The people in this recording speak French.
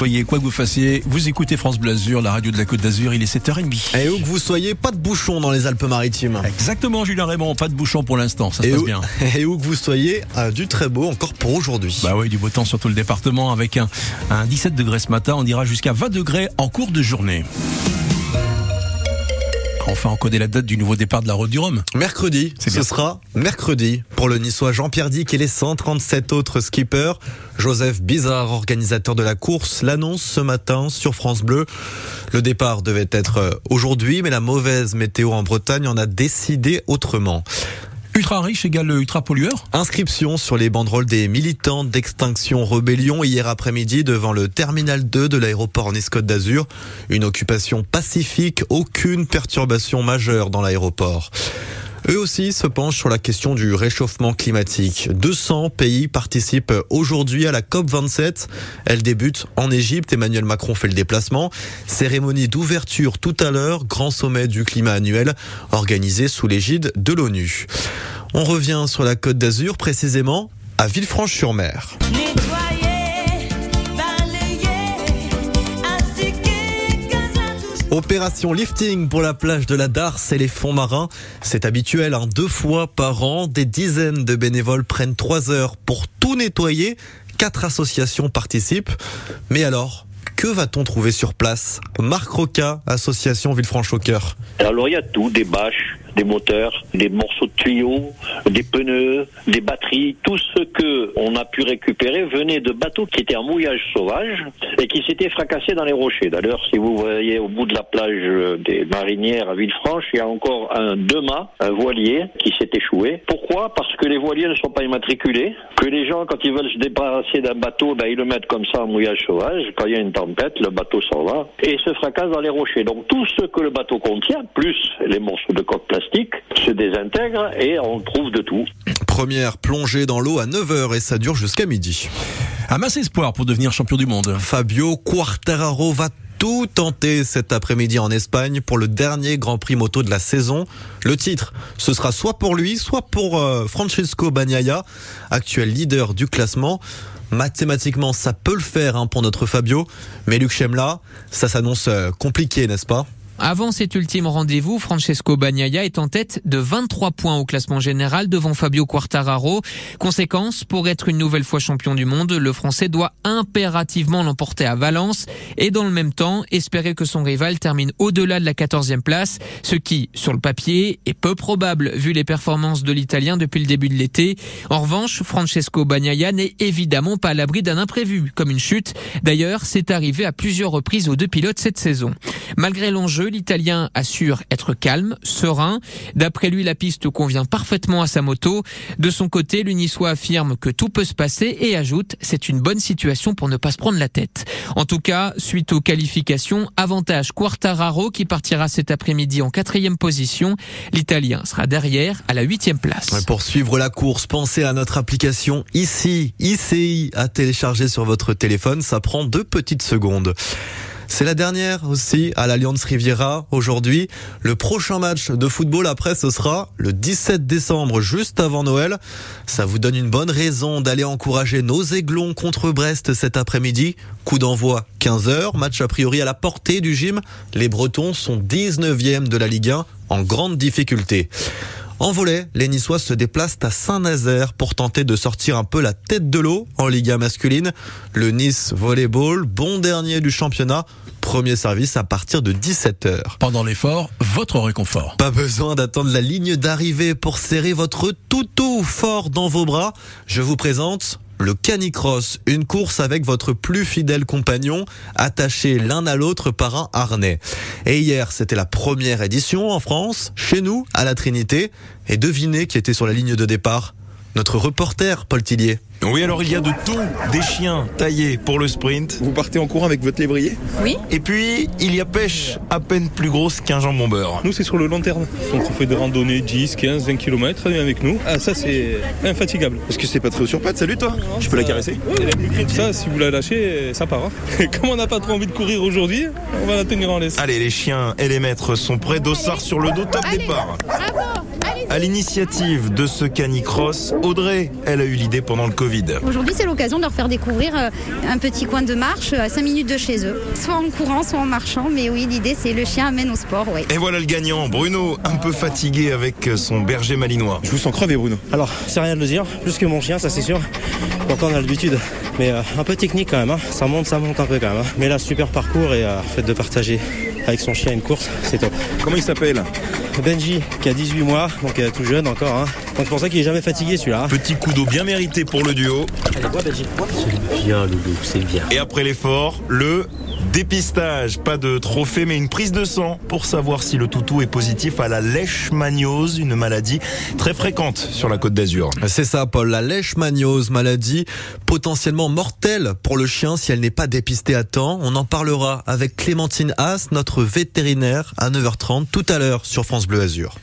Soyez quoi que vous fassiez, vous écoutez France Bleu Azur, la radio de la Côte d'Azur, il est 7h30. Et où que vous soyez, pas de bouchons dans les Alpes-Maritimes. Exactement, Julien Raymond, pas de bouchons pour l'instant, ça se Et passe où, bien. et où que vous soyez, euh, du très beau encore pour aujourd'hui. Bah oui, du beau temps sur tout le département avec un, un 17 degrés ce matin, on ira jusqu'à 20 degrés en cours de journée. Enfin, on connaît la date du nouveau départ de la route du Rhum. Mercredi, C'est ce bien. sera mercredi pour le niçois Jean-Pierre Dick et les 137 autres skippers. Joseph Bizarre, organisateur de la course, l'annonce ce matin sur France Bleu. Le départ devait être euh, aujourd'hui, mais la mauvaise météo en Bretagne en a décidé autrement. Ultra riche égale ultra pollueur Inscription sur les banderoles des militants d'Extinction Rebellion hier après-midi devant le terminal 2 de l'aéroport Nice-Côte d'Azur. Une occupation pacifique, aucune perturbation majeure dans l'aéroport. Eux aussi se penchent sur la question du réchauffement climatique. 200 pays participent aujourd'hui à la COP27. Elle débute en Égypte. Emmanuel Macron fait le déplacement. Cérémonie d'ouverture tout à l'heure. Grand sommet du climat annuel organisé sous l'égide de l'ONU. On revient sur la Côte d'Azur, précisément à Villefranche-sur-Mer. Opération lifting pour la plage de la Darse et les fonds marins. C'est habituel, hein, deux fois par an. Des dizaines de bénévoles prennent trois heures pour tout nettoyer. Quatre associations participent. Mais alors, que va-t-on trouver sur place? Marc Roca, association Villefranche au. Alors il y a tout, des bâches, des moteurs, des morceaux de tuyaux, des pneus, des batteries, tout ce que on a pu récupérer venait de bateaux qui étaient en mouillage sauvage et qui s'étaient fracassés dans les rochers. D'ailleurs, si vous voyez au bout de la plage des Marinières à Villefranche, il y a encore un deux mâts, un voilier qui s'est échoué. Pourquoi? Parce que les voiliers ne sont pas immatriculés, que les gens quand ils veulent se débarrasser d'un bateau, ben, ils le mettent comme ça en mouillage sauvage. Quand il y a une tempête, le bateau s'en va et se fracasse dans les rochers. Donc tout ce que le bateau contient, plus les morceaux de coque plastique, se désintègre et on trouve de tout. Première plongée dans l'eau à 9h et ça dure jusqu'à midi. Un espoir pour devenir champion du monde. Fabio Quartararo va tout tenter cet après-midi en Espagne pour le dernier Grand Prix moto de la saison. Le titre, ce sera soit pour lui, soit pour euh, Francesco Bagnaia, actuel leader du classement. Mathématiquement, ça peut le faire hein, pour notre Fabio, mais Luc Chemla, ça s'annonce euh, compliqué, n'est-ce pas? Avant cet ultime rendez-vous, Francesco Bagnaia est en tête de 23 points au classement général devant Fabio Quartararo. Conséquence, pour être une nouvelle fois champion du monde, le Français doit impérativement l'emporter à Valence et dans le même temps espérer que son rival termine au-delà de la 14e place, ce qui, sur le papier, est peu probable vu les performances de l'Italien depuis le début de l'été. En revanche, Francesco Bagnaia n'est évidemment pas à l'abri d'un imprévu, comme une chute. D'ailleurs, c'est arrivé à plusieurs reprises aux deux pilotes cette saison. Malgré l'enjeu, l'Italien assure être calme, serein. D'après lui, la piste convient parfaitement à sa moto. De son côté, le Niçois affirme que tout peut se passer et ajoute c'est une bonne situation pour ne pas se prendre la tête. En tout cas, suite aux qualifications, avantage Quartararo qui partira cet après-midi en quatrième position. L'Italien sera derrière à la huitième place. Pour suivre la course, pensez à notre application ICI, ICI à télécharger sur votre téléphone. Ça prend deux petites secondes. C'est la dernière aussi à l'Alliance Riviera aujourd'hui. Le prochain match de football après, ce sera le 17 décembre, juste avant Noël. Ça vous donne une bonne raison d'aller encourager nos aiglons contre Brest cet après-midi. Coup d'envoi 15h, match a priori à la portée du gym. Les Bretons sont 19e de la Ligue 1 en grande difficulté. En volet, les Niçois se déplacent à Saint-Nazaire pour tenter de sortir un peu la tête de l'eau en Liga masculine. Le Nice Volleyball, bon dernier du championnat, premier service à partir de 17h. Pendant l'effort, votre réconfort. Pas besoin d'attendre la ligne d'arrivée pour serrer votre toutou fort dans vos bras. Je vous présente le canicross, une course avec votre plus fidèle compagnon, attachés l'un à l'autre par un harnais. Et hier, c'était la première édition en France, chez nous, à la Trinité. Et devinez qui était sur la ligne de départ? Notre reporter, Paul Tillier. Oui, alors il y a de tout, des chiens taillés pour le sprint. Vous partez en courant avec votre lévrier Et puis, il y a pêche, à peine plus grosse qu'un jambon beurre. Nous, c'est sur le long terme. Donc, on fait des randonnées 10, 15, 20 km avec nous. Ah, ça, c'est infatigable. Parce que c'est pas trop sur pattes, salut toi Je peux la caresser Ça, si vous la lâchez, ça part. hein. Comme on n'a pas trop envie de courir aujourd'hui, on va la tenir en laisse. Allez, les chiens et les maîtres sont prêts, dossard sur le dos, top départ. Bravo À l'initiative de ce canicross, Audrey, elle a eu l'idée pendant le Covid. Aujourd'hui, c'est l'occasion de leur faire découvrir euh, un petit coin de marche à 5 minutes de chez eux. Soit en courant, soit en marchant. Mais oui, l'idée, c'est le chien amène au sport. Et voilà le gagnant, Bruno, un peu fatigué avec son berger malinois. Je vous sens crevé, Bruno. Alors, c'est rien de le dire, plus que mon chien, ça c'est sûr. Donc on a l'habitude. Mais euh, un peu technique quand même, hein. ça monte, ça monte un peu quand même. hein. Mais là, super parcours et euh, fait de partager avec son chien une course, c'est top. Comment il s'appelle? Benji, qui a 18 mois, donc euh, tout jeune encore. Hein. Donc c'est pour ça qu'il est jamais fatigué celui-là. hein. Petit coup d'eau bien mérité pour le duo. Allez, bois, Benji. bois. Bien, Loulou, c'est bien. Et après l'effort, le dépistage. Pas de trophée, mais une prise de sang pour savoir si le toutou est positif à la leishmaniose, une maladie très fréquente sur la côte d'Azur. C'est ça, Paul. La leishmaniose, maladie potentiellement mortelle pour le chien si elle n'est pas dépistée à temps. On en parlera avec Clémentine Haas, notre vétérinaire, à 9h30 tout à l'heure sur France Bleu Azur.